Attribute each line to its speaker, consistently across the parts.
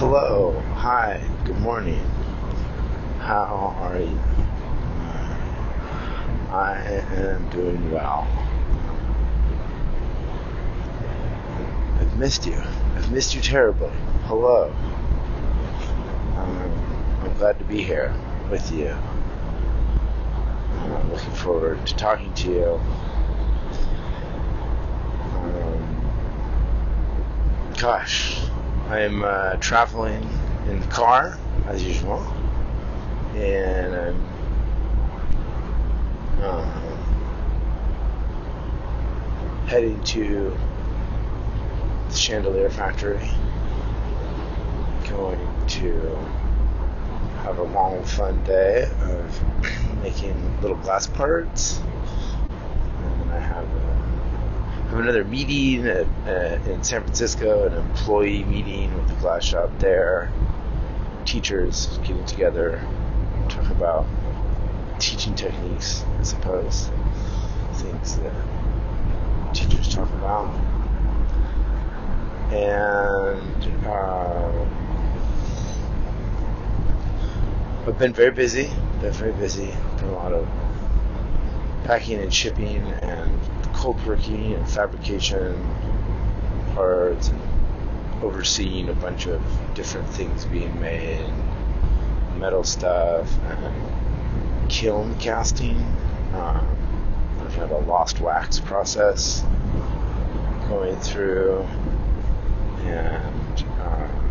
Speaker 1: Hello, hi, good morning. How are you? I am doing well. I've missed you. I've missed you terribly. Hello. Um, I'm glad to be here with you. I'm looking forward to talking to you. Um, gosh, I'm uh, traveling in the car as usual, and I'm um, heading to the chandelier factory. Going to have a long, fun day of making little glass parts, and I have. A, have another meeting at, uh, in San Francisco, an employee meeting with the glass shop there. Teachers getting together, talk about teaching techniques, I suppose, things that teachers talk about. And uh, I've been very busy, been very busy, done a lot of packing and shipping and cold working and fabrication parts and overseeing a bunch of different things being made, metal stuff and kiln casting. Um, I've a lost wax process going through, and um,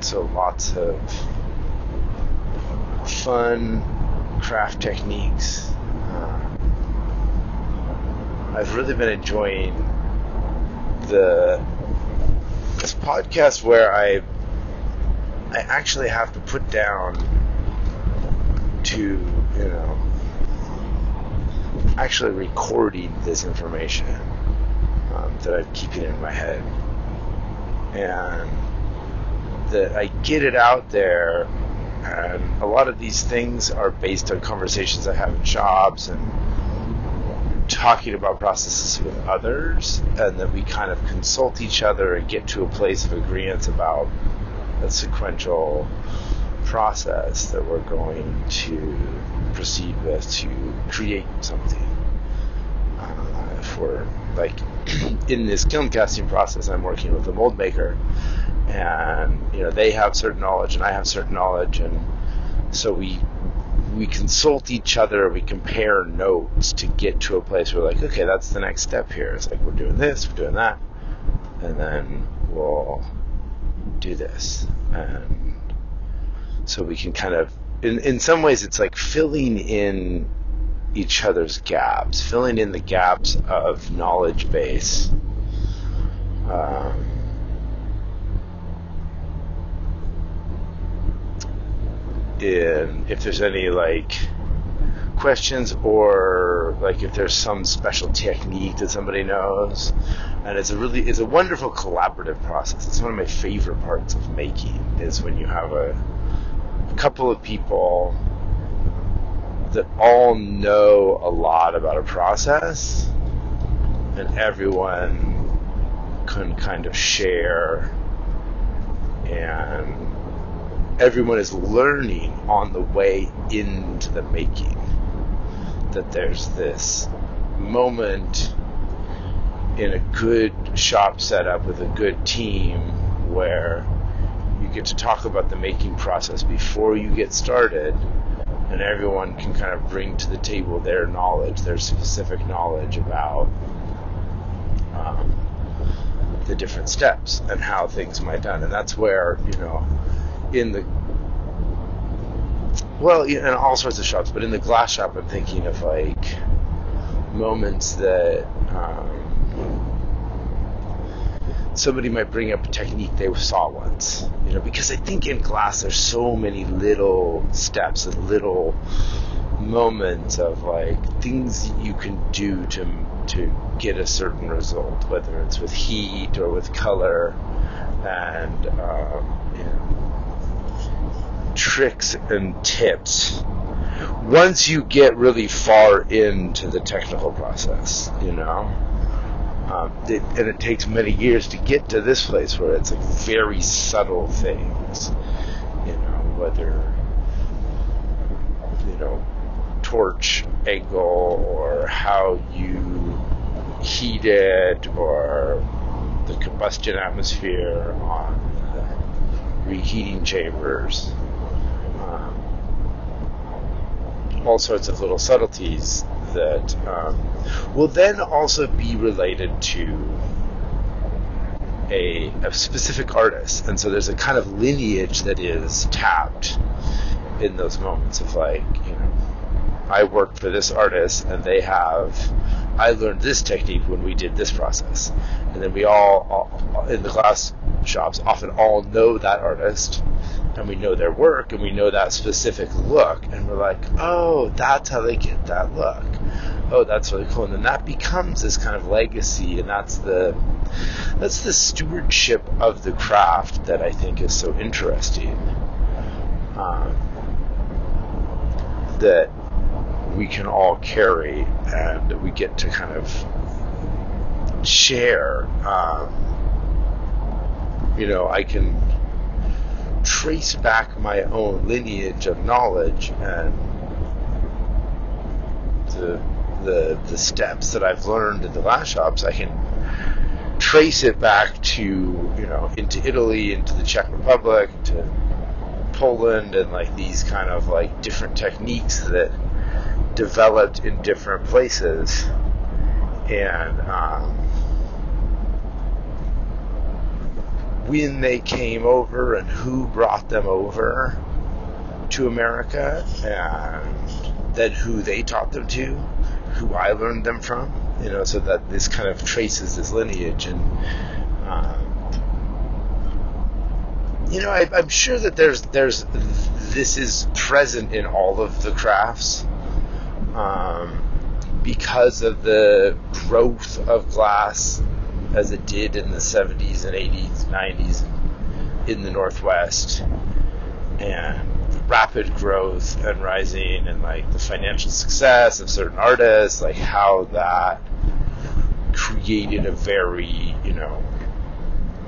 Speaker 1: so lots of fun craft techniques. I've really been enjoying the this podcast where I I actually have to put down to you know actually recording this information um, that I'm keeping in my head. And that I get it out there and a lot of these things are based on conversations I have in jobs and talking about processes with others, and then we kind of consult each other and get to a place of agreement about a sequential process that we're going to proceed with to create something. Uh, like in this kiln casting process, I'm working with a mold maker, and you know they have certain knowledge and I have certain knowledge, and so we we consult each other, we compare notes to get to a place where like, okay, that's the next step here. It's like we're doing this, we're doing that, and then we'll do this. And so we can kind of in in some ways it's like filling in each other's gaps, filling in the gaps of knowledge base. Um, if there's any like questions or like if there's some special technique that somebody knows. And it's a really it's a wonderful collaborative process. It's one of my favorite parts of making is when you have a, a couple of people that all know a lot about a process and everyone can kind of share and everyone is learning on the way into the making. That there's this moment in a good shop setup with a good team where you get to talk about the making process before you get started and everyone can kind of bring to the table their knowledge, their specific knowledge about um, the different steps and how things might done. And that's where, you know, in the well, in all sorts of shops, but in the glass shop, I'm thinking of like moments that um, somebody might bring up a technique they saw once, you know, because I think in glass there's so many little steps and little moments of like things you can do to to get a certain result, whether it's with heat or with color, and um, tricks and tips once you get really far into the technical process, you know. Um, it, and it takes many years to get to this place where it's like very subtle things, you know, whether you know torch angle or how you heat it or the combustion atmosphere on the reheating chambers. Um, all sorts of little subtleties that um, will then also be related to a, a, specific artist. And so there's a kind of lineage that is tapped in those moments of like, you know, I worked for this artist and they have, I learned this technique when we did this process. And then we all, all in the glass shops often all know that artist and we know their work and we know that specific look and we're like, oh, that's how they get that look. Oh, that's really cool. And then that becomes this kind of legacy and that's the that's the stewardship of the craft that I think is so interesting. Um, that we can all carry and we get to kind of share. Um, you know, I can trace back my own lineage of knowledge and the the the steps that I've learned in the glass shops. I can trace it back to you know into Italy, into the Czech Republic, to Poland, and like these kind of like different techniques that developed in different places, and um, when they came over and who brought them over to America, and then who they taught them to, who I learned them from, you know, so that this kind of traces this lineage and. Um, you know, I, I'm sure that there's there's this is present in all of the crafts um, because of the growth of glass as it did in the 70s and 80s, 90s in the Northwest, and rapid growth and rising, and like the financial success of certain artists, like how that created a very, you know,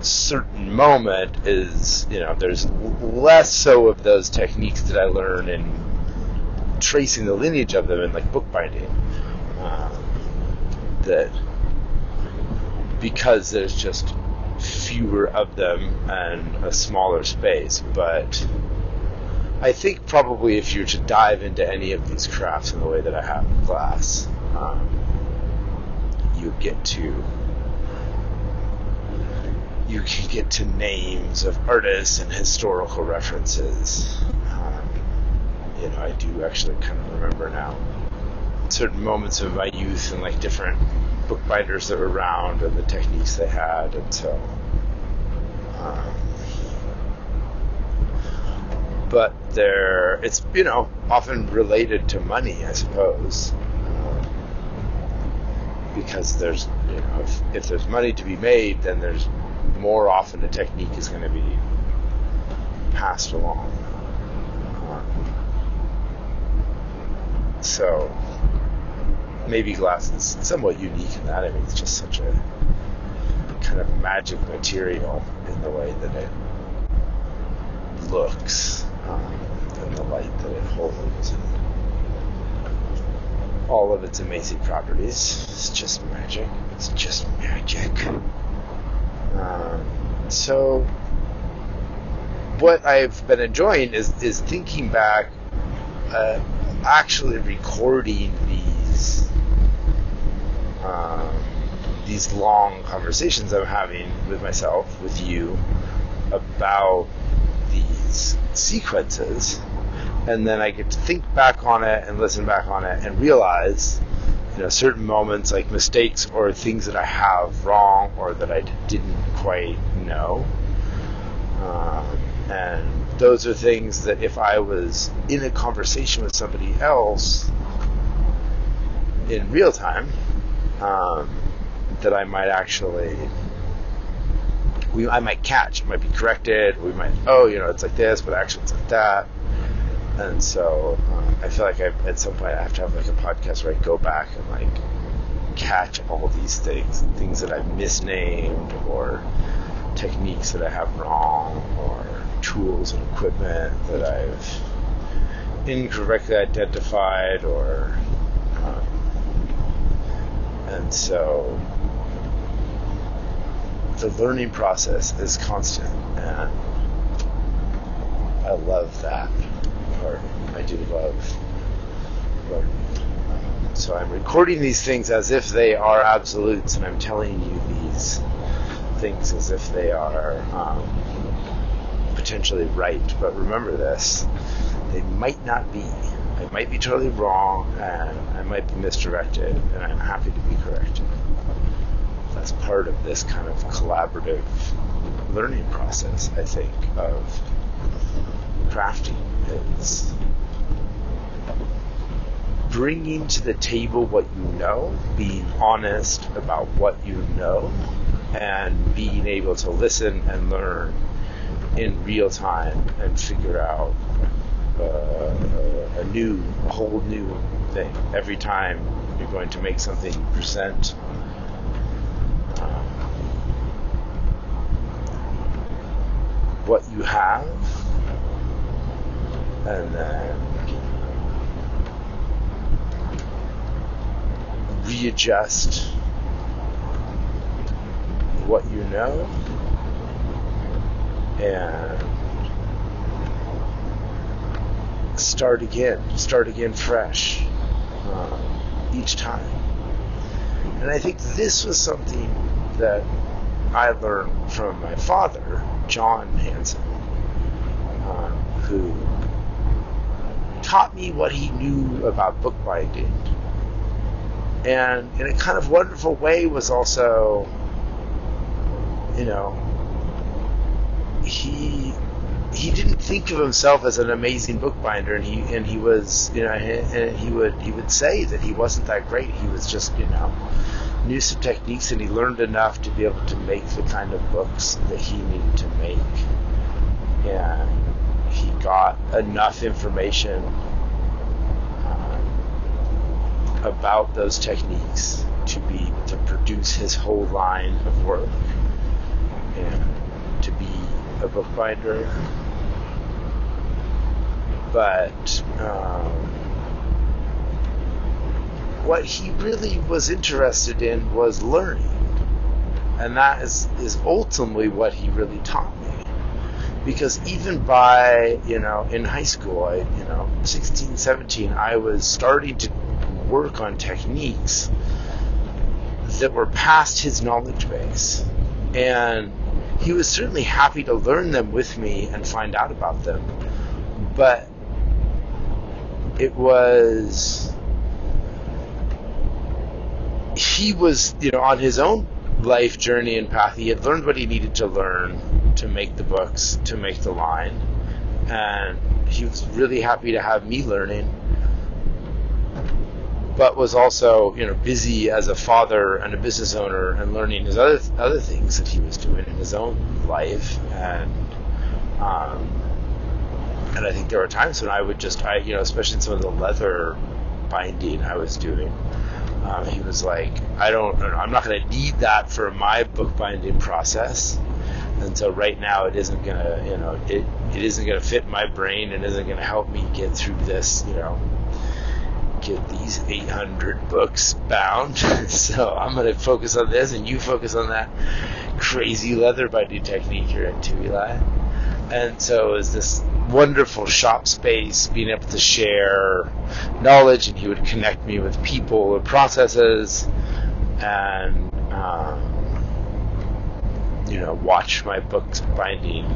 Speaker 1: certain moment is, you know, there's less so of those techniques that I learn in tracing the lineage of them in like bookbinding. Uh, that because there's just fewer of them and a smaller space, but I think probably if you were to dive into any of these crafts in the way that I have in glass, um, you get to you can get to names of artists and historical references. You know, I do actually kind of remember now certain moments of my youth and like different bookbinders that were around and the techniques they had, and so. Um, but there, it's you know often related to money, I suppose, um, because there's you know if, if there's money to be made, then there's more often a technique is going to be passed along. So maybe glass is somewhat unique in that. I mean, it's just such a kind of magic material in the way that it looks um, and the light that it holds and all of its amazing properties. It's just magic. It's just magic. Um, so what I've been enjoying is is thinking back. Uh, actually recording these um, these long conversations I'm having with myself, with you, about these sequences, and then I get to think back on it and listen back on it and realize, you know, certain moments like mistakes or things that I have wrong or that I didn't quite know, um, and those are things that if I was in a conversation with somebody else in real time, um, that I might actually, we, I might catch, it might be corrected. We might, oh, you know, it's like this, but actually it's like that. And so um, I feel like I, at some point I have to have like a podcast where I go back and like catch all these things, things that I've misnamed, or techniques that I have wrong, or tools and equipment that I've incorrectly identified, or and so the learning process is constant, and I love that part. I do love learning. So I'm recording these things as if they are absolutes, and I'm telling you these things as if they are um, potentially right. But remember this: they might not be. I might be totally wrong, and I might be misdirected, and I'm happy to be corrected. That's part of this kind of collaborative learning process, I think, of crafting. It's bringing to the table what you know, being honest about what you know, and being able to listen and learn in real time and figure out uh, a new, a whole new thing every time you're going to make something present. Um, what you have, and then readjust what you know and start again, start again fresh um, each time. And I think this was something that I learned from my father, John Hanson, um, who taught me what he knew about bookbinding and in a kind of wonderful way was also you know he he didn't think of himself as an amazing bookbinder and he and he was you know and he would he would say that he wasn't that great he was just you know knew some techniques and he learned enough to be able to make the kind of books that he needed to make and he got enough information um, about those techniques to be to produce his whole line of work and to be a bookbinder. But um, what he really was interested in was learning, and that is is ultimately what he really taught me. Because even by you know in high school, I you know 16, 17, I was starting to work on techniques that were past his knowledge base. And he was certainly happy to learn them with me and find out about them. But it was he was, you know, on his own life journey and path. He had learned what he needed to learn to make the books, to make the line. And he was really happy to have me learning but was also you know busy as a father and a business owner and learning his other other things that he was doing in his own life and um, and I think there were times when I would just I you know especially in some of the leather binding I was doing um, he was like I don't I'm not going to need that for my book binding process and so right now it isn't gonna you know it it isn't gonna fit my brain and isn't gonna help me get through this you know get these 800 books bound. so I'm going to focus on this, and you focus on that crazy leather binding technique you're into, Eli. And so it was this wonderful shop space, being able to share knowledge, and he would connect me with people and processes, and um, you know, watch my books binding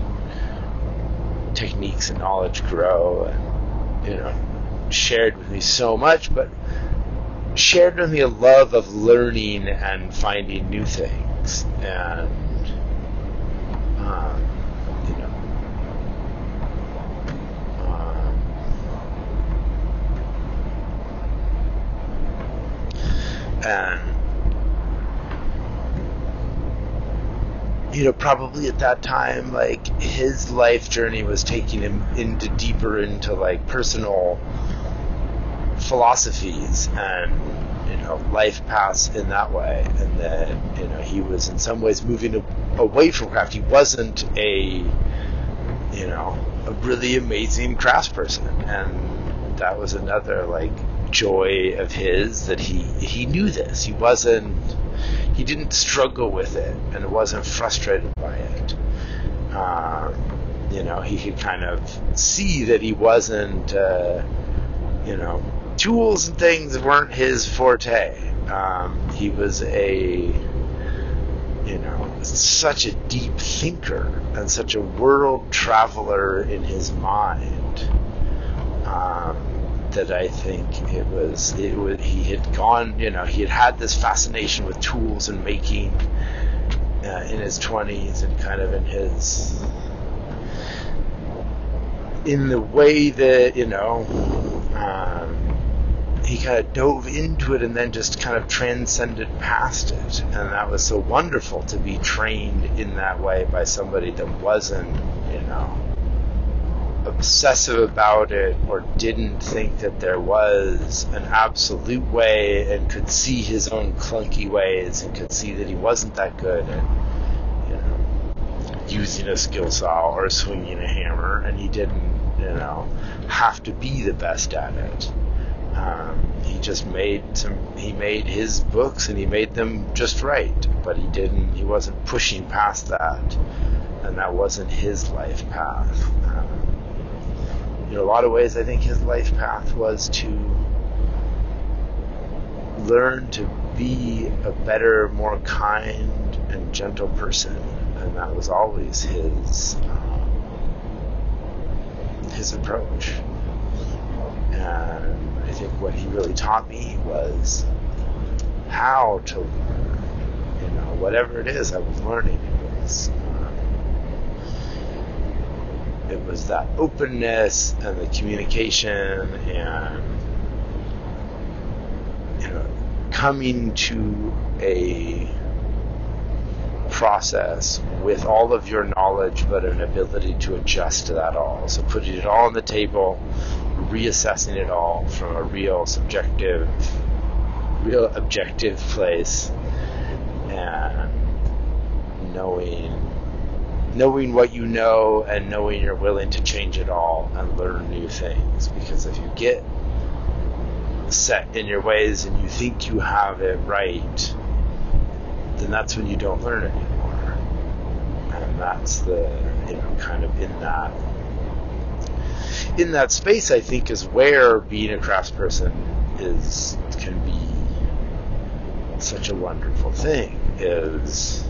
Speaker 1: techniques and knowledge grow, and you know, shared with me so much, but shared with me a love of learning and finding new things. And, um, you know, um, and, you know, probably at that time, like his life journey was taking him into deeper into like personal philosophies and you know life paths in that way, and that you know he was in some ways moving away from craft. He wasn't a you know a really amazing craftsperson, and that was another like joy of his that he he knew this. He wasn't he didn't struggle with it and wasn't frustrated by it. Um, you know, he could kind of see that he wasn't, uh, you know, tools and things weren't his forte. Um, he was a, you know, such a deep thinker and such a world traveler in his mind. Um, that I think it was, it was, he had gone, you know, he had had this fascination with tools and making uh, in his 20s and kind of in his, in the way that, you know, um, he kind of dove into it and then just kind of transcended past it. And that was so wonderful to be trained in that way by somebody that wasn't, you know, obsessive about it or didn't think that there was an absolute way and could see his own clunky ways and could see that he wasn't that good at you know using a skill saw or swinging a hammer and he didn't you know have to be the best at it. Um, he just made some he made his books and he made them just right but he didn't he wasn't pushing past that and that wasn't his life path. Um, in a lot of ways, I think his life path was to learn to be a better, more kind and gentle person, and that was always his um, his approach. And I think what he really taught me was how to learn. You know, whatever it is I was learning, it was it was that openness and the communication and you know coming to a process with all of your knowledge but an ability to adjust to that all. So putting it all on the table reassessing it all from a real subjective real objective place and knowing knowing what you know and knowing you're willing to change it all and learn new things. Because if you get set in your ways and you think you have it right, then that's when you don't learn anymore. And that's the, you know, kind of in that in that space I think is where being a craftsperson is can be such a wonderful thing is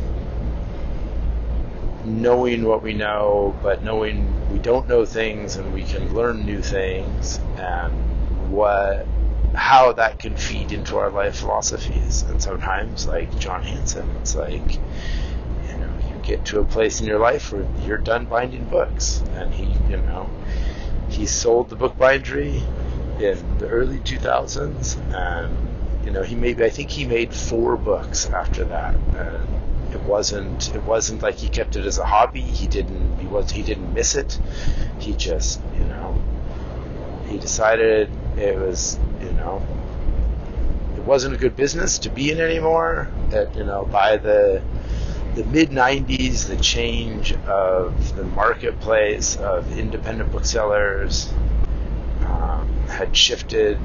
Speaker 1: knowing what we know, but knowing we don't know things and we can learn new things and what how that can feed into our life philosophies. And sometimes, like John Hanson, it's like you know you get to a place in your life where you're done binding books, and he you know he sold the book bindery in the early 2000s, and you know he made I think he made four books after that. And, it wasn't it wasn't like he kept it as a hobby. He didn't he was he didn't miss it. He just you know he decided it was you know it wasn't a good business to be in anymore. That you know by the the mid 90s, the change of the marketplace of independent booksellers um, had shifted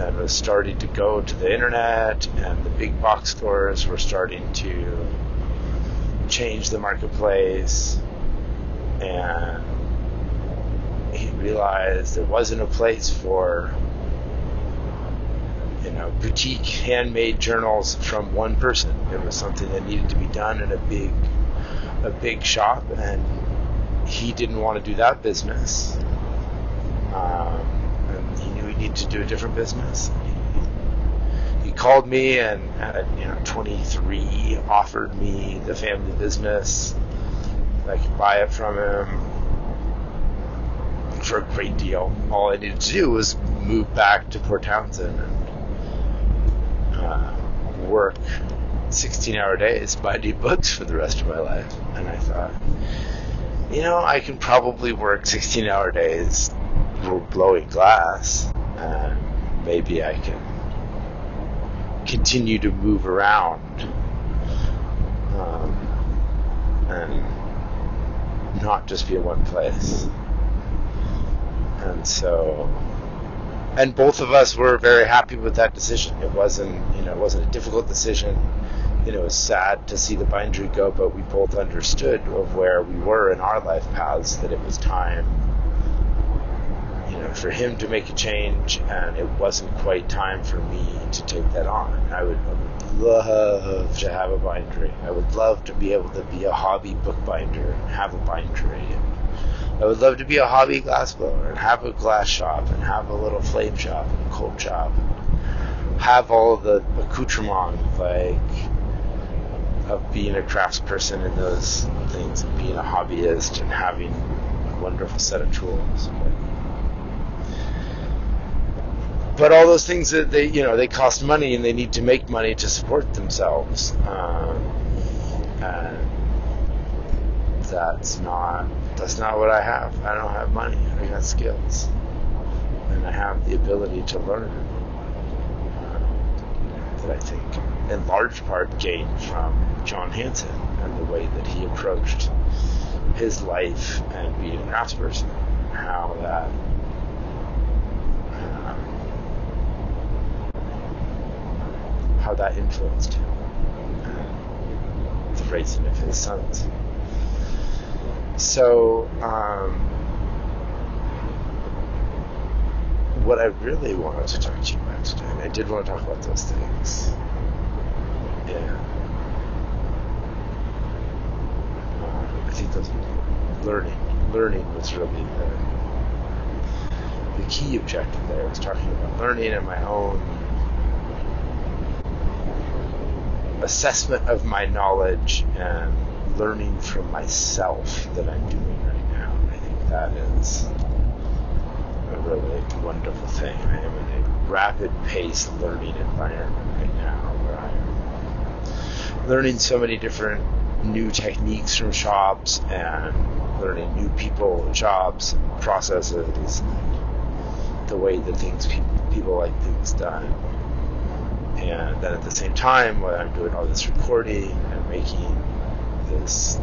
Speaker 1: and was starting to go to the internet, and the big box stores were starting to change the marketplace and he realized there wasn't a place for you know boutique handmade journals from one person. It was something that needed to be done in a big a big shop and he didn't want to do that business. Um, and he knew he needed to do a different business called me and at you know 23 offered me the family business. I could buy it from him for a great deal. All I needed to do was move back to Port Townsend and uh, work 16 hour days binding books for the rest of my life. And I thought, you know, I can probably work 16 hour days blowing glass maybe I can continue to move around um, and not just be in one place. And so, and both of us were very happy with that decision. It wasn't, you know, it wasn't a difficult decision. You know, it was sad to see the bindery go, but we both understood of where we were in our life paths that it was time for him to make a change, and it wasn't quite time for me to take that on. I would, I would love to have a bindery. I would love to be able to be a hobby bookbinder and have a bindery. And I would love to be a hobby glassblower and have a glass shop and have a little flame shop and a cold shop. And have all the accoutrement like of being a craftsperson and those things and being a hobbyist and having a wonderful set of tools. But all those things that they you know they cost money and they need to make money to support themselves. Um, that's not that's not what I have. I don't have money. I got skills. And I have the ability to learn uh, that I think in large part gained from John Hanson and the way that he approached his life and being a craftsperson how that how that influenced the raising of his sons. So, um, what I really wanted to talk to you about today, and I did want to talk about those things. Yeah. I think those learning, learning was really the the key objective there. I was talking about learning and my own assessment of my knowledge and learning from myself that I'm doing right now. I think that is a really wonderful thing. I am in a rapid pace learning environment right now where I'm learning so many different new techniques from shops and learning new people, jobs, processes, the way that things people like things done and then at the same time, while I'm doing all this recording and making this,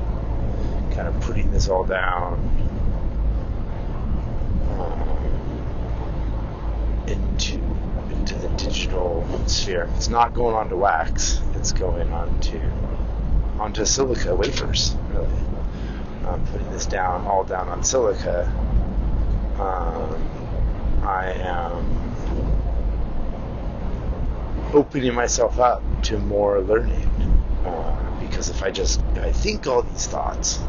Speaker 1: kind of putting this all down um, into into the digital sphere. It's not going onto wax. It's going onto onto silica wafers. Really, I'm putting this down all down on silica. Um, I am opening myself up to more learning. Uh, because if I just I think all these thoughts,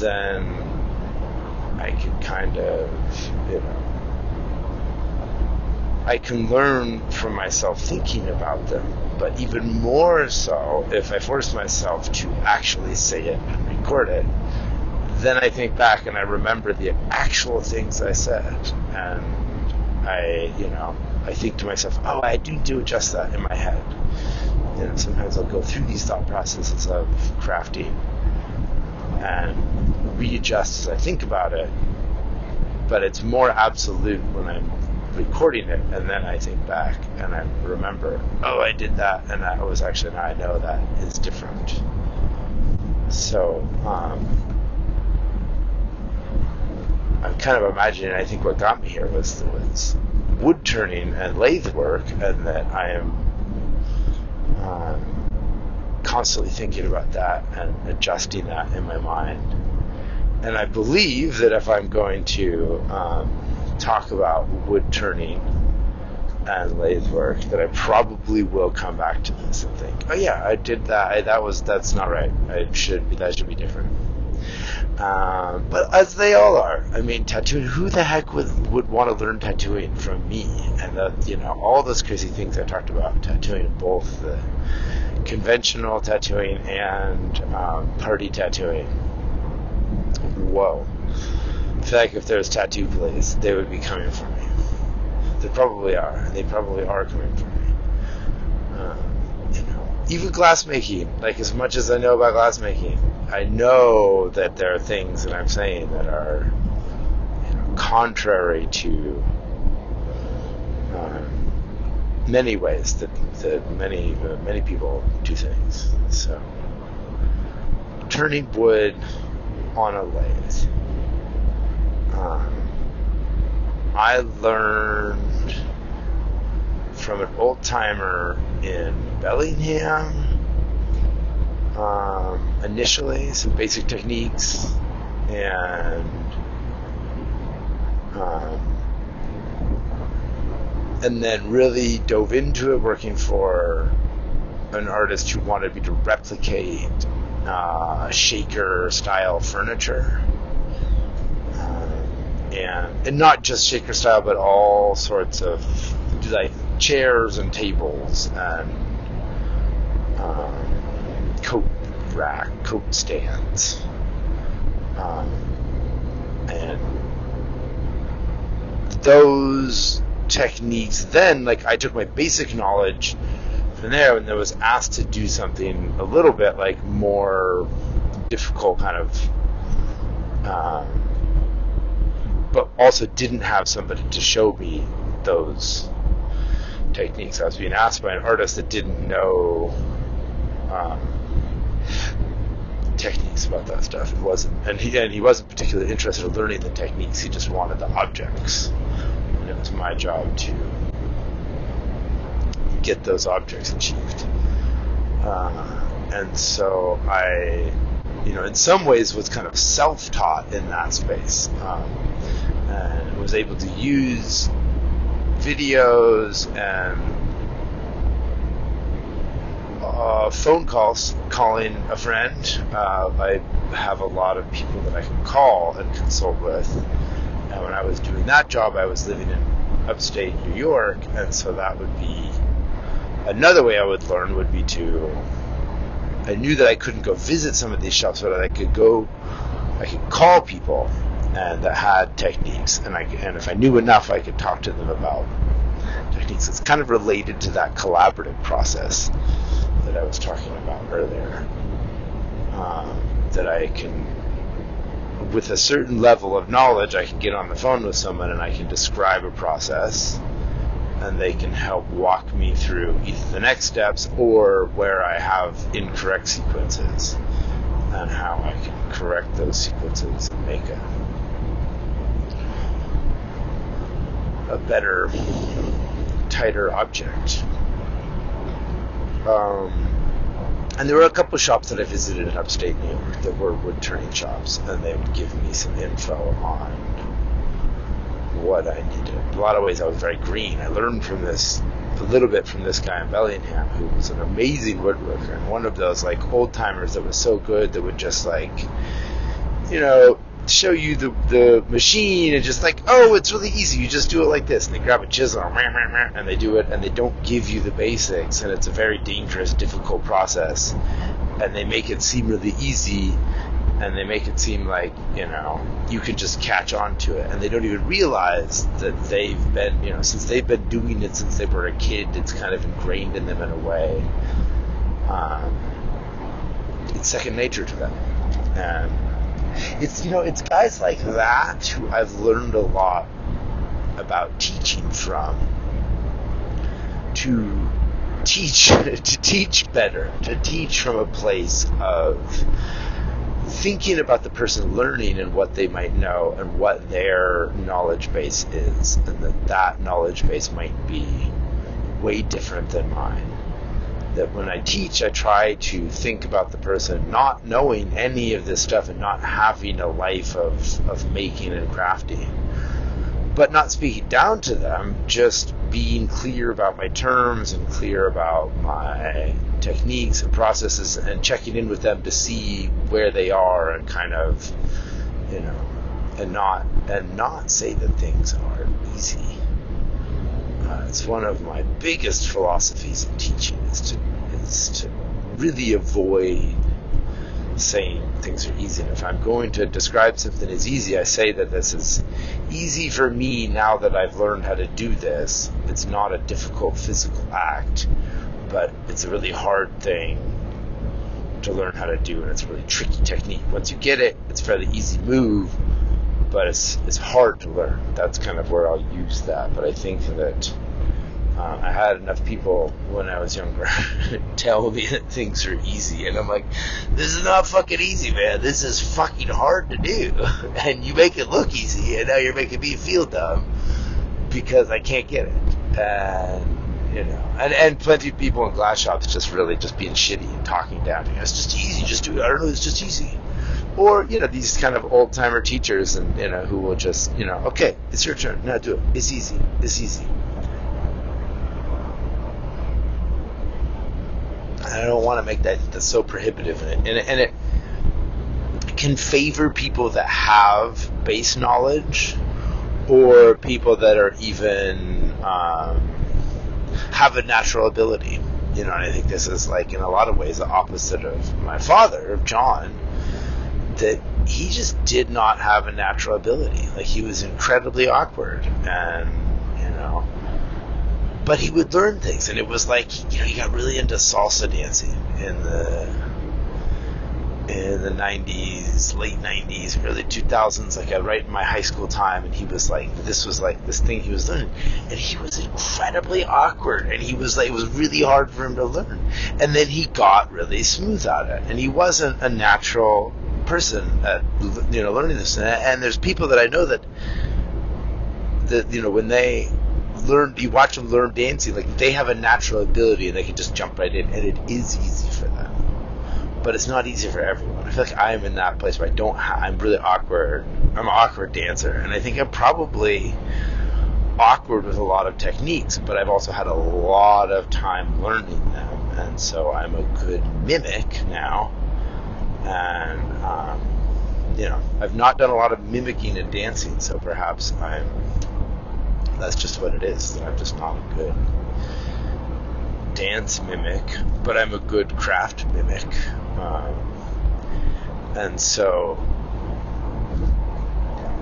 Speaker 1: then I can kind of, you know, I can learn from myself thinking about them. But even more so, if I force myself to actually say it and record it, then I think back and I remember the actual things I said. And I, you know, I think to myself, oh, I do do just that in my head. You know, sometimes I'll go through these thought processes of crafting and readjust as I think about it. But it's more absolute when I'm recording it, and then I think back and I remember, oh, I did that, and that was actually now I know that is different. So um, I'm kind of imagining. I think what got me here was the was wood turning and lathe work, and that I am um, constantly thinking about that and adjusting that in my mind. And I believe that if I'm going to um, talk about wood turning and lathe work, that I probably will come back to this and think, oh yeah, I did that. I, that was that's not right. I should be that should be different. Um, but as they all are, I mean, tattooing. Who the heck would would want to learn tattooing from me? And the, you know, all those crazy things I talked about tattooing, both the conventional tattooing and um, party tattooing. Whoa! I feel like if was tattoo plays, they would be coming for me. They probably are. They probably are coming for me. Even glassmaking. Like as much as I know about glassmaking, I know that there are things that I'm saying that are you know, contrary to um, many ways that, that many uh, many people do things. So turning wood on a lathe. Um, I learned from an old timer in Bellingham um, initially some basic techniques and um, and then really dove into it working for an artist who wanted me to replicate uh, shaker style furniture. Um, and, and not just shaker style, but all sorts of like chairs and tables and um, coat rack, coat stands. Um, and those techniques then like I took my basic knowledge from there and then was asked to do something a little bit like more difficult kind of um, but also didn't have somebody to show me those techniques. I was being asked by an artist that didn't know um, techniques about that stuff. It wasn't, and he and he wasn't particularly interested in learning the techniques. He just wanted the objects and it was my job to get those objects achieved. Uh, and so I, you know, in some ways was kind of self-taught in that space, um, and was able to use videos and uh, phone calls, calling a friend. Uh, I have a lot of people that I can call and consult with and when I was doing that job, I was living in upstate New York, and so that would be another way I would learn would be to. I knew that I couldn't go visit some of these shops, but I could go, I could call people and that had techniques, and I and if I knew enough, I could talk to them about techniques. It's kind of related to that collaborative process that I was talking about earlier. Um, that I can with a certain level of knowledge, I can get on the phone with someone and I can describe a process, and they can help walk me through either the next steps or where I have incorrect sequences and how I can correct those sequences and make a a better, tighter object. Um, and there were a couple shops that I visited in upstate New York that were wood turning shops, and they would give me some info on what I needed. In a lot of ways, I was very green. I learned from this a little bit from this guy in Bellingham who was an amazing woodworker and one of those like old timers that was so good that would just like, you know, show you the, the machine and just like, oh, it's really easy. You just do it like this. And they grab a chisel and they do it and they don't give you the basics. And it's a very dangerous, difficult process. And they make it seem really easy and they make it seem like, you know, you can just catch on to it. And they don't even realize that they've been, you know, since they've been doing it since they were a kid, it's kind of ingrained in them in a way. Um, it's second nature to them. And it's you know it's guys like that who I've learned a lot about teaching from to teach to teach better to teach from a place of thinking about the person learning and what they might know and what their knowledge base is and that that knowledge base might be way different than mine that when I teach, I try to think about the person not knowing any of this stuff and not having a life of, of making and crafting, but not speaking down to them, just being clear about my terms and clear about my techniques and processes and checking in with them to see where they are and kind of, you know, and not and not say that things are easy. Uh, it's one of my biggest philosophies in teaching is to is to really avoid saying things are easy. And if I'm going to describe something as easy, I say that this is easy for me now that I've learned how to do this. It's not a difficult physical act, but it's a really hard thing to learn how to do, and it's a really tricky technique. Once you get it, it's a fairly easy move, but it's it's hard to learn. That's kind of where I'll use that. But I think that uh, I had enough people when I was younger tell me that things are easy, and I'm like, this is not fucking easy, man. This is fucking hard to do, and you make it look easy, and now you're making me feel dumb because I can't get it, and you know, and and plenty of people in glass shops just really just being shitty and talking down to me. It's just easy, just do it. I don't know, it's just easy. Or you know these kind of old timer teachers, and you know who will just you know, okay, it's your turn, now do it. It's easy, it's easy I don't want to make that that's so prohibitive and it, and it can favor people that have base knowledge or people that are even um, have a natural ability. You know, and I think this is like in a lot of ways the opposite of my father, of John, that he just did not have a natural ability. Like he was incredibly awkward and you know but he would learn things, and it was like you know he got really into salsa dancing in the in the 90s, late 90s, early 2000s, like right in my high school time, and he was like, this was like this thing he was learning, and he was incredibly awkward, and he was like, it was really hard for him to learn, and then he got really smooth out at it, and he wasn't a natural person at you know learning this, and, and there's people that I know that that you know when they learn, you watch them learn dancing, like they have a natural ability and they can just jump right in, and it is easy for them. But it's not easy for everyone. I feel like I'm in that place where I don't. Ha- I'm really awkward. I'm an awkward dancer, and I think I'm probably awkward with a lot of techniques. But I've also had a lot of time learning them, and so I'm a good mimic now. And um, you know, I've not done a lot of mimicking and dancing, so perhaps I'm that's just what it is. I'm just not a good dance mimic, but I'm a good craft mimic. Um, and so,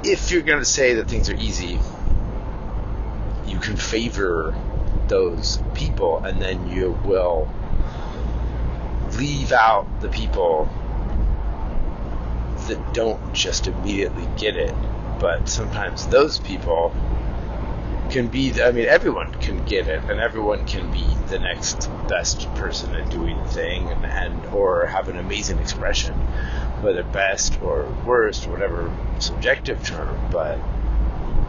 Speaker 1: if you're going to say that things are easy, you can favor those people, and then you will leave out the people that don't just immediately get it. But sometimes those people can be I mean everyone can get it and everyone can be the next best person at doing the thing and, and or have an amazing expression whether best or worst or whatever subjective term but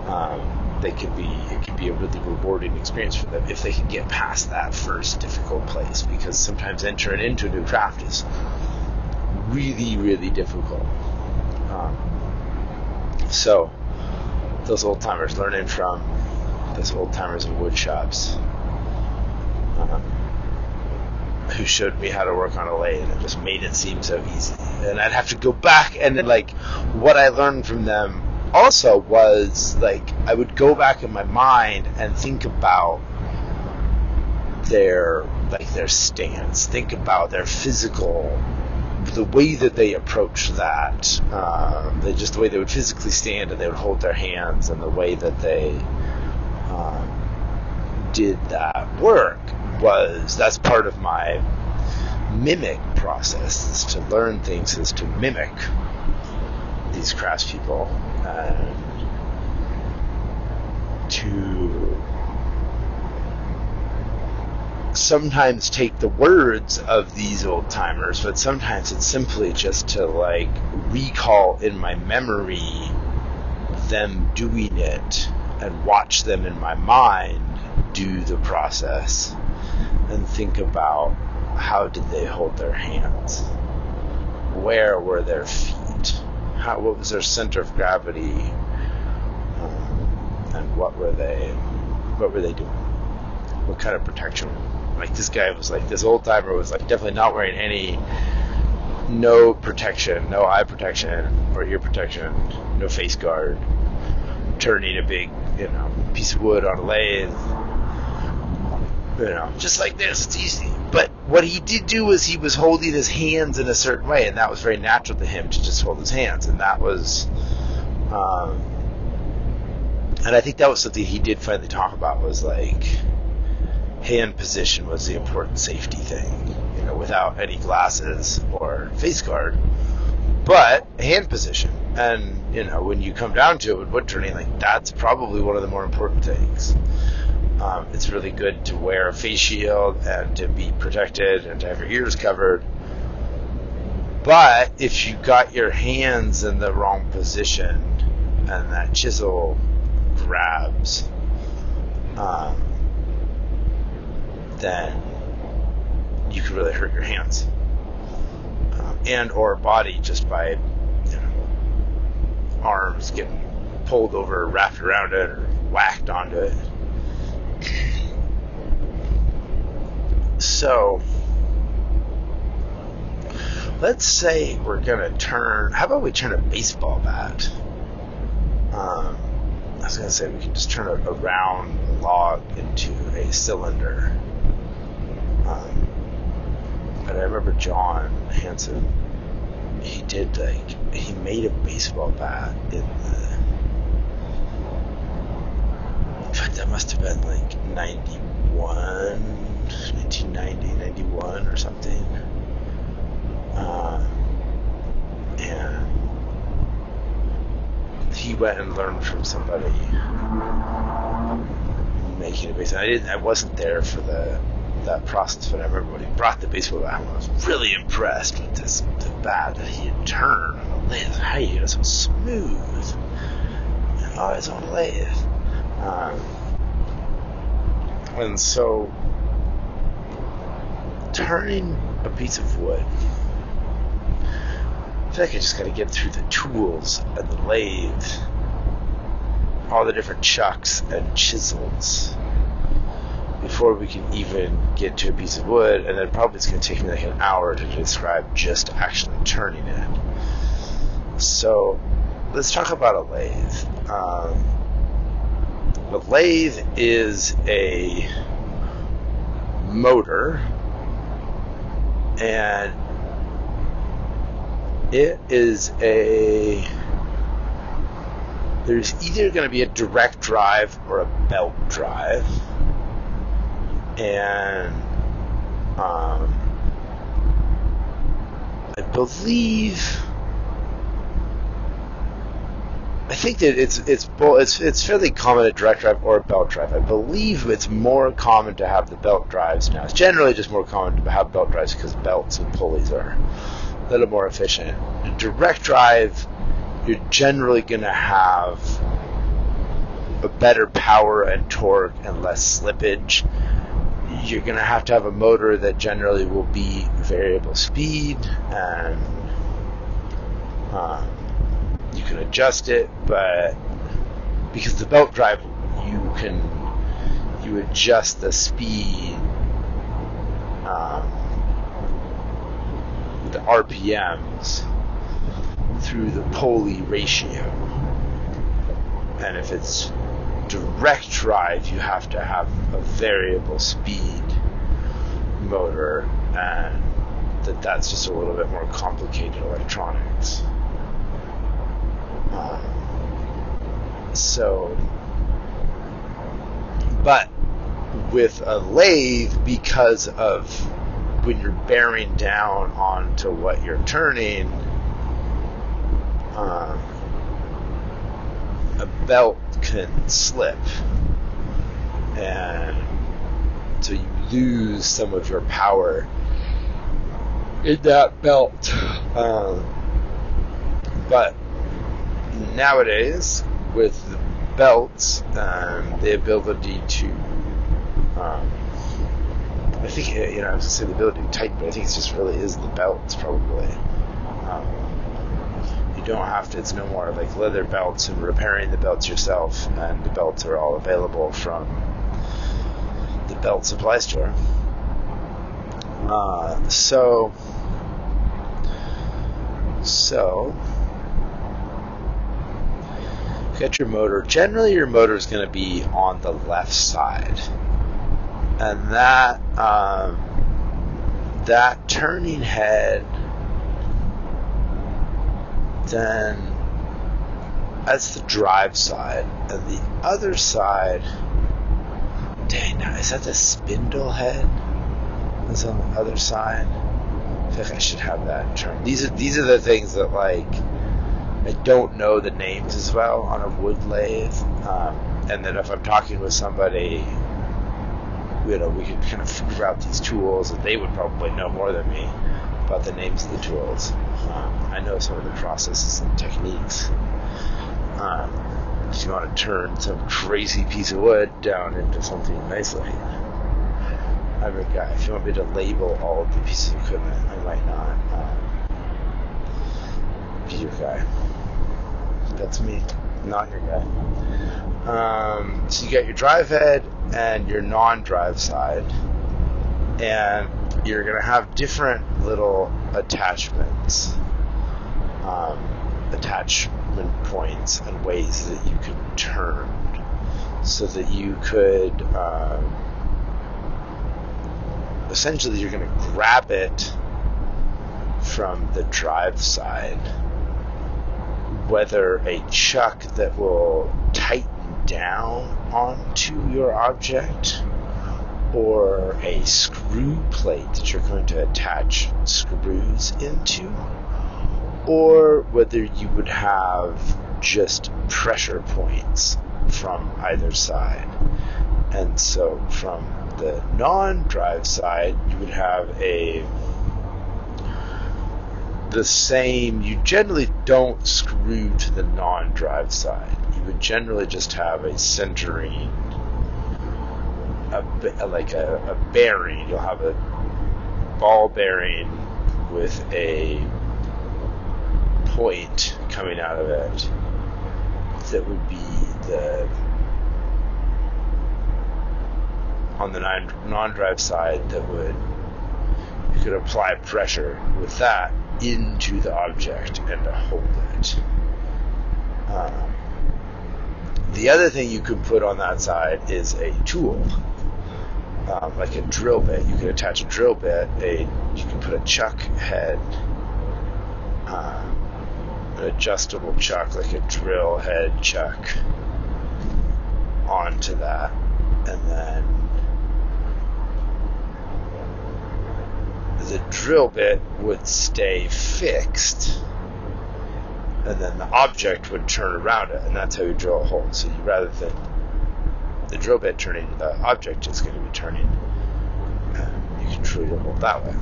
Speaker 1: um, they can be it can be a really rewarding experience for them if they can get past that first difficult place because sometimes entering into a new craft is really really difficult. Um, so those old timers learning from those old timers in wood shops uh, who showed me how to work on a lathe and just made it seem so easy. And I'd have to go back and then, like, what I learned from them also was like I would go back in my mind and think about their like their stance, think about their physical, the way that they approach that, uh, they just the way they would physically stand and they would hold their hands and the way that they um, did that work was that's part of my mimic process is to learn things is to mimic these craftspeople and to sometimes take the words of these old timers, but sometimes it's simply just to like recall in my memory them doing it and watch them in my mind do the process and think about how did they hold their hands? Where were their feet? How, what was their center of gravity? Um, and what were they, what were they doing? What kind of protection? Like this guy was like, this old timer was like definitely not wearing any, no protection, no eye protection or ear protection, no face guard, turning a big you know, piece of wood on a lathe. You know, just like this, it's easy. But what he did do was he was holding his hands in a certain way, and that was very natural to him to just hold his hands, and that was, um, and I think that was something he did finally talk about was like hand position was the important safety thing, you know, without any glasses or face guard, but hand position and you know, when you come down to it wood turning, like that's probably one of the more important things. Um, it's really good to wear a face shield and to be protected and to have your ears covered. But if you got your hands in the wrong position and that chisel grabs, um, then you could really hurt your hands um, and or body just by arms getting pulled over, wrapped around it, or whacked onto it. So, let's say we're gonna turn. How about we turn a baseball bat? Um, I was gonna say we can just turn a, a round log into a cylinder. Um, but I remember John Hanson. He did like he made a baseball bat in the. In fact, that must have been like 91, 1990, 91 or something. Uh, and he went and learned from somebody making a baseball. I didn't. I wasn't there for the that process, when he brought the baseball bat home, I was really impressed with this the bat that he had turned on the lathe. It so smooth and always on the lathe. Um, and so turning a piece of wood. I feel like I just got to get through the tools and the lathe, all the different chucks and chisels before we can even get to a piece of wood, and then probably it's going to take me like an hour to describe just actually turning it. So let's talk about a lathe. Um, a lathe is a motor, and it is a there's either going to be a direct drive or a belt drive and um, I believe I think that it's it's it's it's fairly common to direct drive or a belt drive. I believe it's more common to have the belt drives now. It's generally just more common to have belt drives because belts and pulleys are a little more efficient. A direct drive, you're generally going to have a better power and torque and less slippage you're going to have to have a motor that generally will be variable speed and um, you can adjust it but because the belt drive you can you adjust the speed um, the RPMs through the pulley ratio. And if it's direct drive, you have to have a variable speed motor, and that that's just a little bit more complicated electronics. Um, so, but with a lathe, because of when you're bearing down onto what you're turning, um, a belt can slip. And so you lose some of your power in that belt. Um, but nowadays, with the belts and the ability to, um, I think, you know, I was going to say the ability to tighten, but I think it just really is the belts, probably. Um, you don't have to, it's no more like leather belts and repairing the belts yourself, and the belts are all available from the belt supply store. Uh, so, so, get your motor. Generally, your motor is going to be on the left side, and that um, that turning head then that's the drive side. And the other side, dang, now is that the spindle head? That's on the other side. I think I should have that term. These are these are the things that like I don't know the names as well on a wood lathe, um, and then if I'm talking with somebody you know, we could kind of figure out these tools, and they would probably know more than me about the names of the tools. Um, I know some of the processes and techniques. Um, if you want to turn some crazy piece of wood down into something nice I'm a guy. If you want me to label all of the pieces of equipment, I might not um, be your guy. That's me, not your guy. Um, so you got your drive head and your non-drive side, and you're gonna have different little attachments, um, attachment points, and ways that you can turn, so that you could. Um, essentially, you're gonna grab it from the drive side whether a chuck that will tighten down onto your object or a screw plate that you're going to attach screws into or whether you would have just pressure points from either side. And so from the non-drive side, you would have a the same. You generally don't screw to the non-drive side. You would generally just have a centering, a, like a, a bearing. You'll have a ball bearing with a point coming out of it that would be the on the non-drive side that would you could apply pressure with that into the object and hold it. Um, the other thing you could put on that side is a tool, um, like a drill bit. You could attach a drill bit. A you can put a chuck head, um, an adjustable chuck, like a drill head chuck, onto that, and then the drill bit would stay fixed and then the object would turn around it and that's how you drill a hole so you rather than the drill bit turning the object is going to be turning you can your hole that way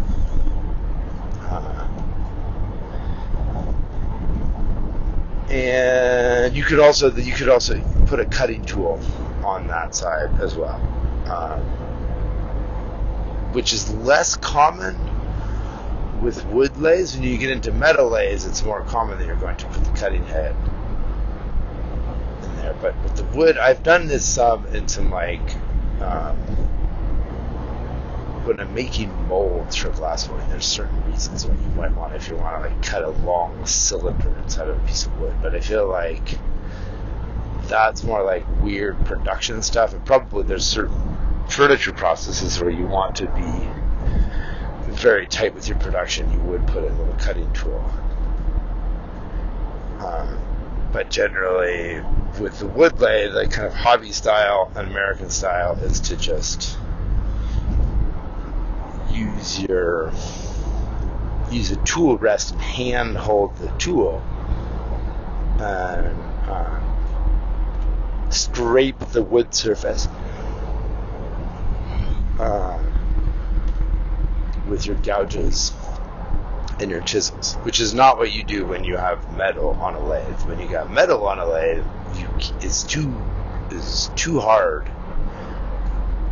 Speaker 1: uh, and you could also you could also put a cutting tool on that side as well um, which is less common with wood lathes. When you get into metal lathes, it's more common that you're going to put the cutting head. But with the wood, I've done this some in some like um, when I'm making molds for glassware. There's certain reasons why you might want if you want to like cut a long cylinder inside of a piece of wood. But I feel like that's more like weird production stuff, and probably there's certain furniture processes where you want to be very tight with your production, you would put a little cutting tool. Um, but generally, with the wood lathe, like kind of hobby style and American style, is to just use your use a tool rest and hand hold the tool and uh, scrape the wood surface uh, with your gouges and your chisels, which is not what you do when you have metal on a lathe. When you got metal on a lathe, you, it's too is too hard.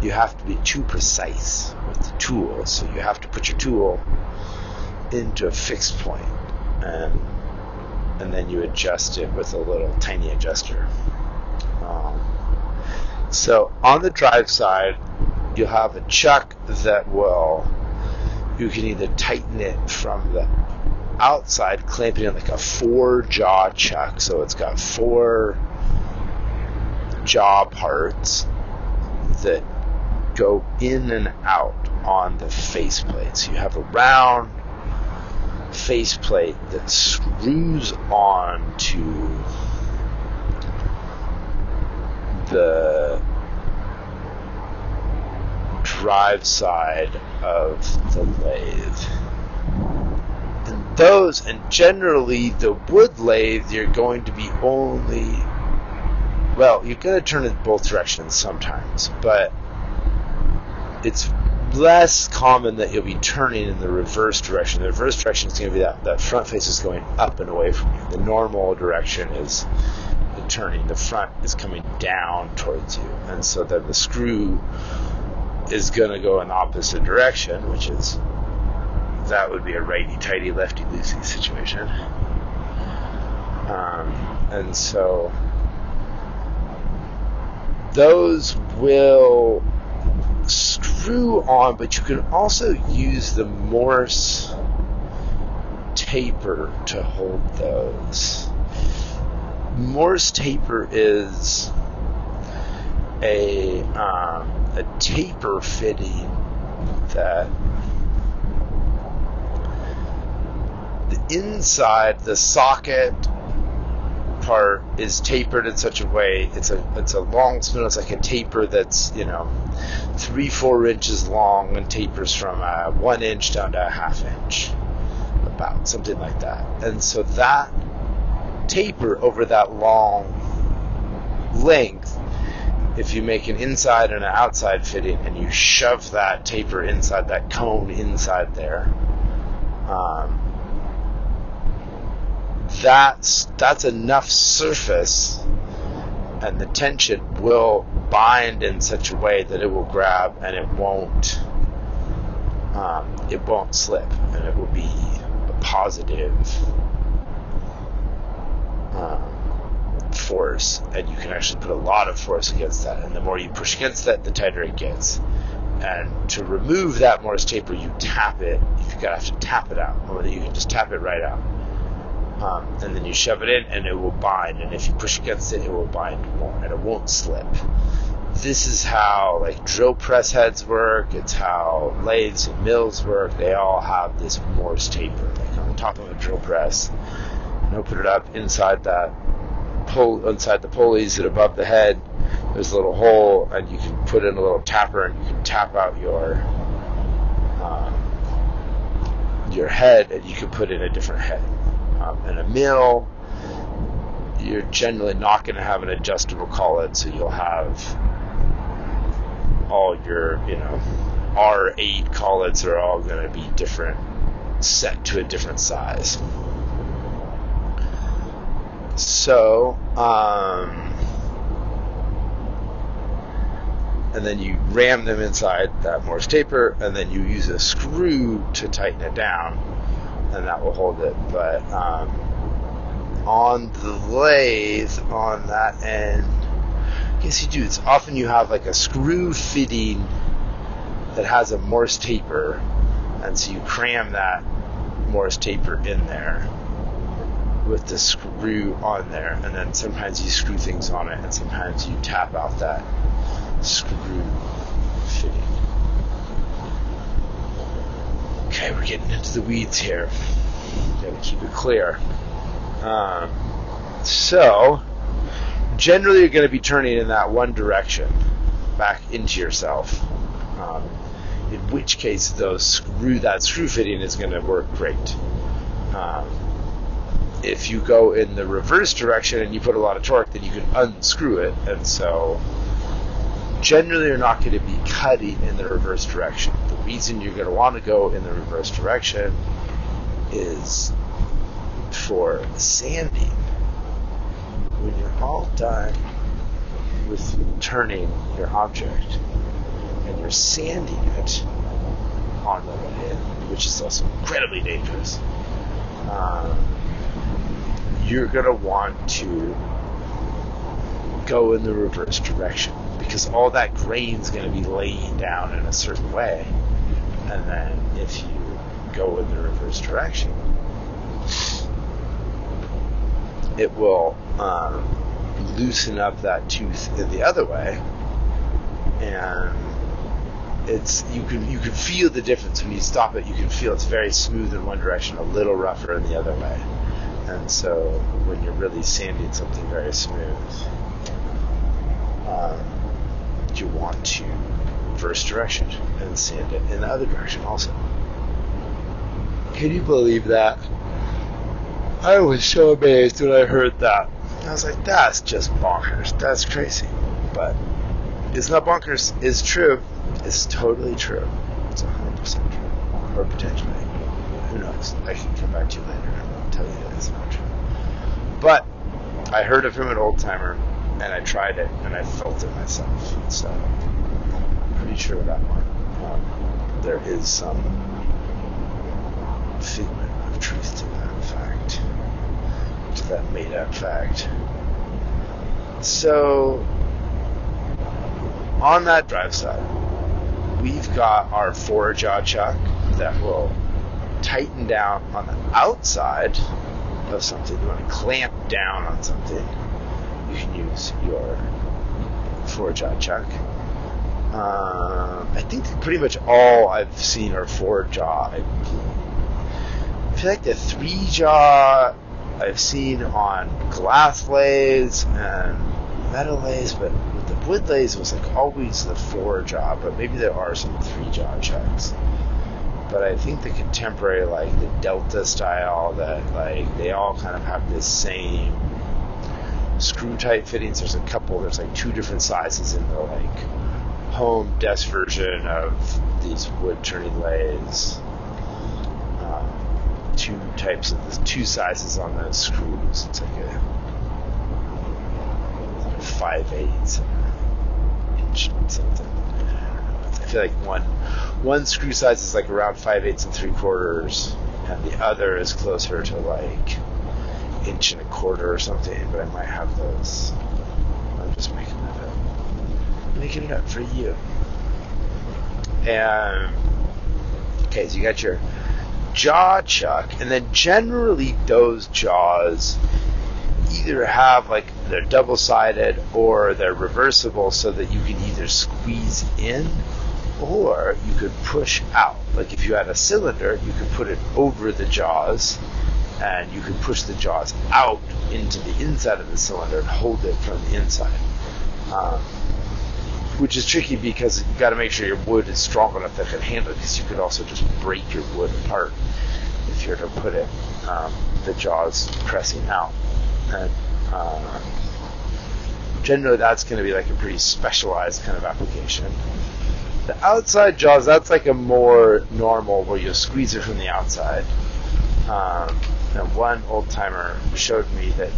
Speaker 1: You have to be too precise with the tool, so you have to put your tool into a fixed point, and and then you adjust it with a little tiny adjuster. Um, so on the drive side, you'll have a chuck that will you can either tighten it from the outside, clamping it like a four jaw chuck, so it's got four jaw parts that go in and out on the faceplate. So you have a round faceplate that screws on to the drive side of the lathe. And those, and generally the wood lathe, you're going to be only, well, you're going to turn it both directions sometimes, but it's less common that you'll be turning in the reverse direction. The reverse direction is going to be that that front face is going up and away from you. The normal direction is the turning. The front is coming down towards you, and so then the screw is going to go in the opposite direction, which is that would be a righty tighty, lefty loosey situation. Um, and so those will screw on, but you can also use the Morse taper to hold those. Morse taper is a um, a taper fitting that the inside the socket part is tapered in such a way it's a it's a long spoon it's like a taper that's you know three four inches long and tapers from a one inch down to a half inch about something like that. And so that taper over that long length if you make an inside and an outside fitting and you shove that taper inside that cone inside there um, that's that's enough surface and the tension will bind in such a way that it will grab and it won't um, it won't slip and it will be a positive um, force and you can actually put a lot of force against that. And the more you push against that the tighter it gets. And to remove that Morse taper you tap it. You gotta have to tap it out or you can just tap it right out. Um, and then you shove it in and it will bind. And if you push against it it will bind more and it won't slip. This is how like drill press heads work. It's how lathes and mills work. They all have this morse taper like on the top of a drill press. And open it up inside that pull inside the pulleys that above the head there's a little hole and you can put in a little tapper and you can tap out your um, your head and you can put in a different head um, in a mill, you're generally not going to have an adjustable collet, so you'll have all your, you know, R8 collets are all going to be different, set to a different size. So, um, and then you ram them inside that Morse taper, and then you use a screw to tighten it down and that will hold it. But um, on the lathe, on that end, I guess you do. It's often you have like a screw fitting that has a Morse taper, and so you cram that Morse taper in there with the screw on there, and then sometimes you screw things on it, and sometimes you tap out that screw fitting. Okay, we're getting into the weeds here. Gotta keep it clear. Um, so, generally, you're going to be turning in that one direction back into yourself. Um, in which case, those screw that screw fitting is going to work great. Um, if you go in the reverse direction and you put a lot of torque, then you can unscrew it, and so generally you're not going to be cutting in the reverse direction. The reason you're going to want to go in the reverse direction is for sanding. When you're all done with turning your object and you're sanding it on the way in, which is also incredibly dangerous, um, you're going to want to go in the reverse direction because all that grain is going to be laying down in a certain way. And then if you go in the reverse direction, it will um, loosen up that tooth in the other way, and it's you can you can feel the difference when you stop it. You can feel it's very smooth in one direction, a little rougher in the other way, and so when you're really sanding something very smooth. Um, you want to reverse direction and sand it in the other direction also. Can you believe that? I was so amazed when I heard that. I was like, that's just bonkers. That's crazy. But it's not bonkers, it's true. It's totally true. It's 100% true. Or potentially. Who knows? I can come back to you later and tell you that much. But I heard of him an old timer and I tried it and I felt it myself. So I'm pretty sure that one. Um, there is some figment of truth to that fact, to that made up fact. So, on that drive side, we've got our four jaw chuck that will tighten down on the outside of something. You want to clamp down on something, you can use your four jaw chuck. Uh, I think pretty much all I've seen are four jaw. I feel like the three jaw I've seen on glass lathes and metal lathes, but with the wood it was like always the four jaw, but maybe there are some three jaw chucks. But I think the contemporary, like the Delta style, that like they all kind of have this same screw type fittings. There's a couple. There's like two different sizes in the like home desk version of these wood turning lathes um, two types of the two sizes on those screws. It's like a, like a five eighths inch something. Feel like one one screw size is like around five eighths and three quarters, and the other is closer to like inch and a quarter or something. But I might have those. I'm just making that up. making it up for you. And okay, so you got your jaw chuck, and then generally those jaws either have like they're double sided or they're reversible so that you can either squeeze in or you could push out. Like if you had a cylinder, you could put it over the jaws and you could push the jaws out into the inside of the cylinder and hold it from the inside. Um, which is tricky because you've got to make sure your wood is strong enough that it can handle it because you could also just break your wood apart if you were to put it um, the jaws pressing out and uh, generally that's going to be like a pretty specialized kind of application the outside jaws that's like a more normal where you squeeze it from the outside um, and one old timer showed me that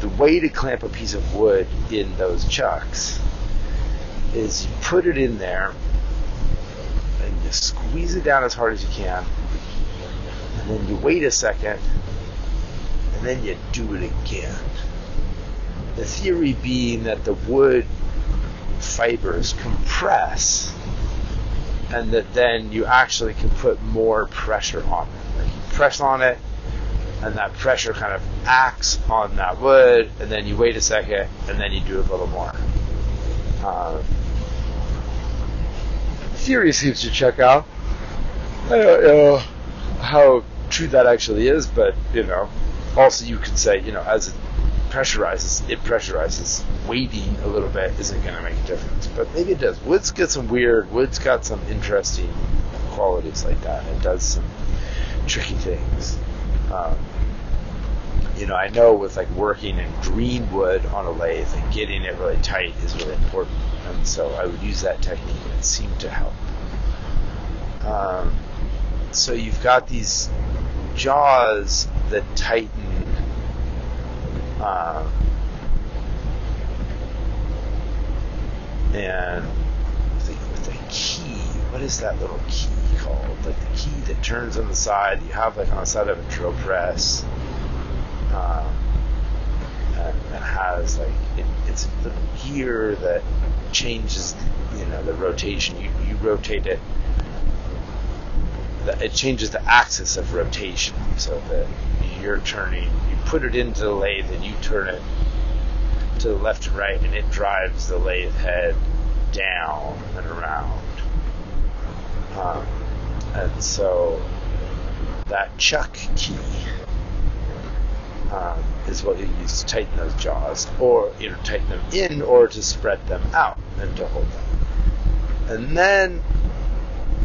Speaker 1: the way to clamp a piece of wood in those chucks is you put it in there and you squeeze it down as hard as you can, and then you wait a second, and then you do it again. The theory being that the wood fibers compress, and that then you actually can put more pressure on it. Like you press on it, and that pressure kind of acts on that wood, and then you wait a second, and then you do a little more. Uh, theory seems to check out. I don't know how true that actually is, but you know, also you could say, you know, as it pressurizes, it pressurizes. Waiting a little bit isn't going to make a difference, but maybe it does. Wood's got some weird. Wood's got some interesting qualities like that. It does some tricky things. Um, you know, I know with like working in green wood on a lathe and getting it really tight is really important. And so I would use that technique and it seemed to help. Um, so you've got these jaws that tighten um, and with the key, what is that little key called? Like the key that turns on the side, you have like on the side of a drill press um, and, and, has like it, it's the gear that changes, you know, the rotation. You you rotate it. It changes the axis of rotation, so that you're turning. You put it into the lathe and you turn it to the left and right, and it drives the lathe head down and around. Um, and so that chuck key um, is what you use to tighten those jaws, or you know tighten them in, or to spread them out and to hold them. And then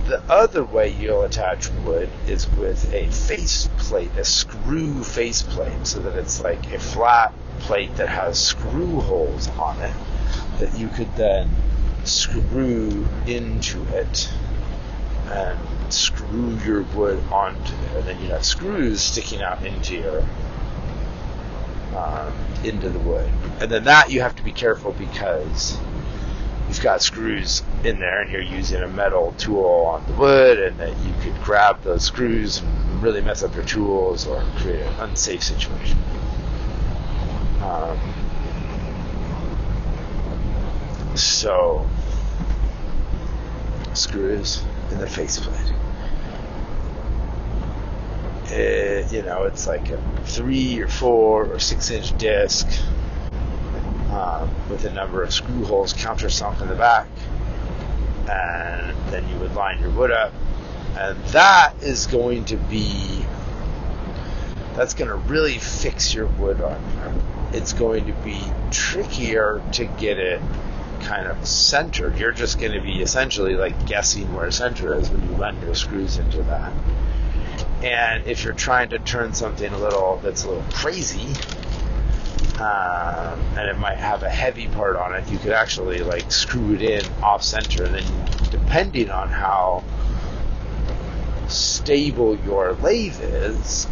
Speaker 1: the other way you'll attach wood is with a face plate, a screw face plate, so that it's like a flat plate that has screw holes on it that you could then screw into it and screw your wood onto it. And then you have screws sticking out into your um, into the wood. And then that you have to be careful because you've got screws in there and you're using a metal tool on the wood and that you could grab those screws and really mess up your tools or create an unsafe situation. Um, so, screws in the faceplate. It, you know, it's like a three or four or six inch disc um, with a number of screw holes countersunk in the back, and then you would line your wood up, and that is going to be that's going to really fix your wood on there. It's going to be trickier to get it kind of centered. You're just going to be essentially like guessing where center is when you run your screws into that. And if you're trying to turn something a little that's a little crazy, um, and it might have a heavy part on it, you could actually like screw it in off center, and then depending on how stable your lathe is,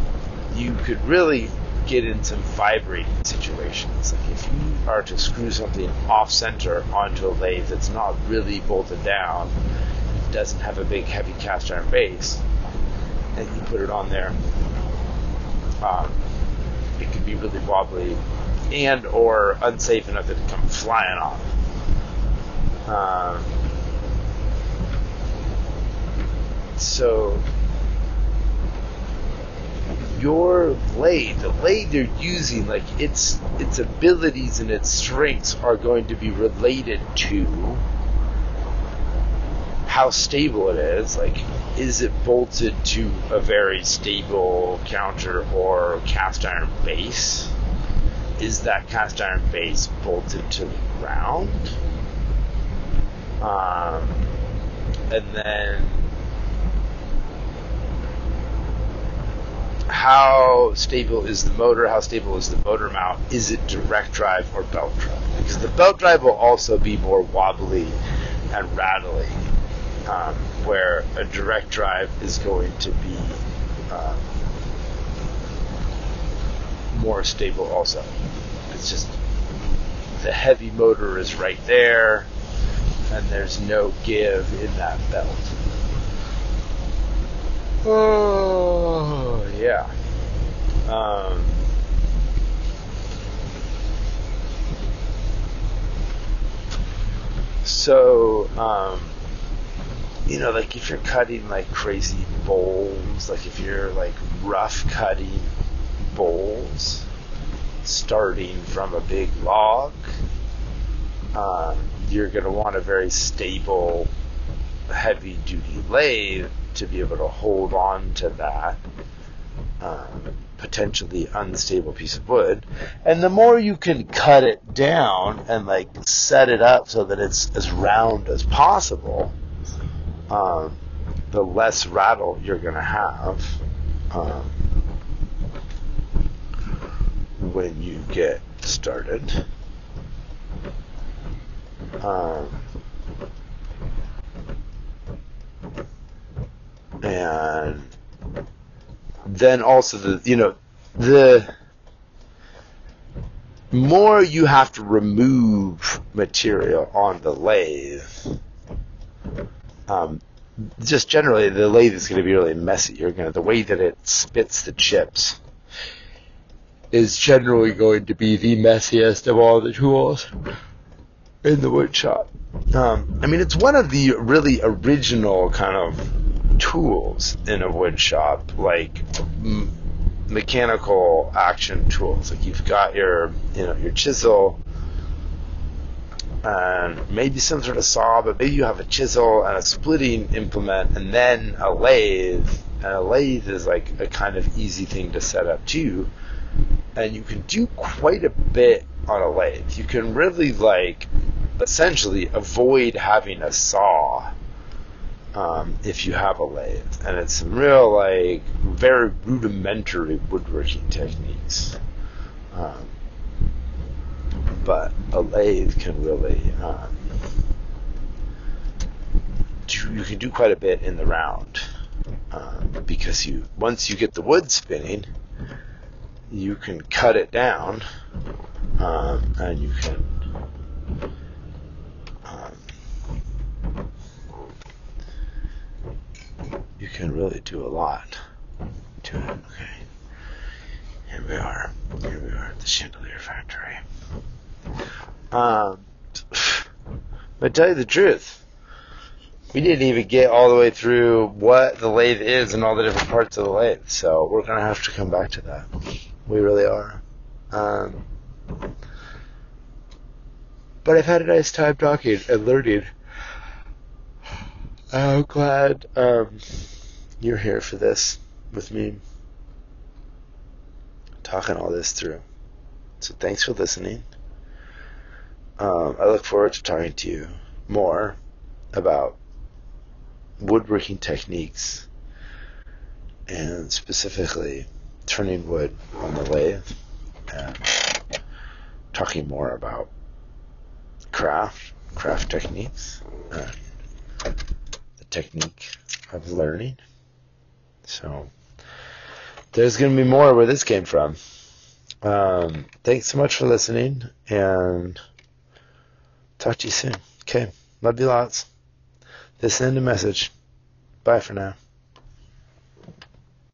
Speaker 1: you could really get in some vibrating situations. Like if you are to screw something off center onto a lathe that's not really bolted down, doesn't have a big heavy cast iron base, and you put it on there, um, it could be really wobbly and or unsafe enough that it come flying off. Um, so your lathe, the lathe you're using, like its its abilities and its strengths are going to be related to how stable it is. Like, is it bolted to a very stable counter or cast iron base? Is that cast iron base bolted to the ground? Um, and then how stable is the motor? How stable is the motor mount? Is it direct drive or belt drive? Because the belt drive will also be more wobbly and rattly, um, where a direct drive is going to be uh, more stable also. It's just the heavy motor is right there and there's no give in that belt. Oh, yeah. Um, so, um, you know, like if you're cutting like crazy bowls, like if you're like rough cutting bowls, starting from a big log, um, you're going to want a very stable, heavy duty lathe to be able to hold on to that um, potentially unstable piece of wood. And the more you can cut it down and like set it up so that it's as round as possible, um, the less rattle you're going to have. Um, when you get started. Um, and then also the you know the more you have to remove material on the lathe um, just generally the lathe is going to be really messy you're going to the way that it spits the chips is generally going to be the messiest of all the tools in the wood shop. Um, I mean, it's one of the really original kind of tools in a wood shop, like m- mechanical action tools. Like you've got your, you know, your chisel and maybe some sort of saw, but maybe you have a chisel and a splitting implement and then a lathe. And a lathe is like a kind of easy thing to set up too and you can do quite a bit on a lathe. You can really like essentially avoid having a saw um, if you have a lathe, and it's some real like very rudimentary woodworking techniques. Um, but a lathe can really um, do, you can do quite a bit in the round um, because you once you get the wood spinning, you can cut it down um, and you can um, you can really do a lot to it. Okay. Here we are. Here we are at the chandelier factory. Um, but tell you the truth, we didn't even get all the way through what the lathe is and all the different parts of the lathe. So we're gonna have to come back to that. We really are. Um, but I've had a nice time talking and learning. I'm glad um, you're here for this with me, talking all this through. So thanks for listening. Um, I look forward to talking to you more about woodworking techniques and specifically turning wood on the lathe and talking more about craft, craft techniques, and the technique of learning. So there's going to be more where this came from. Um, thanks so much for listening and talk to you soon. Okay. Love you lots. This end a message. Bye for now.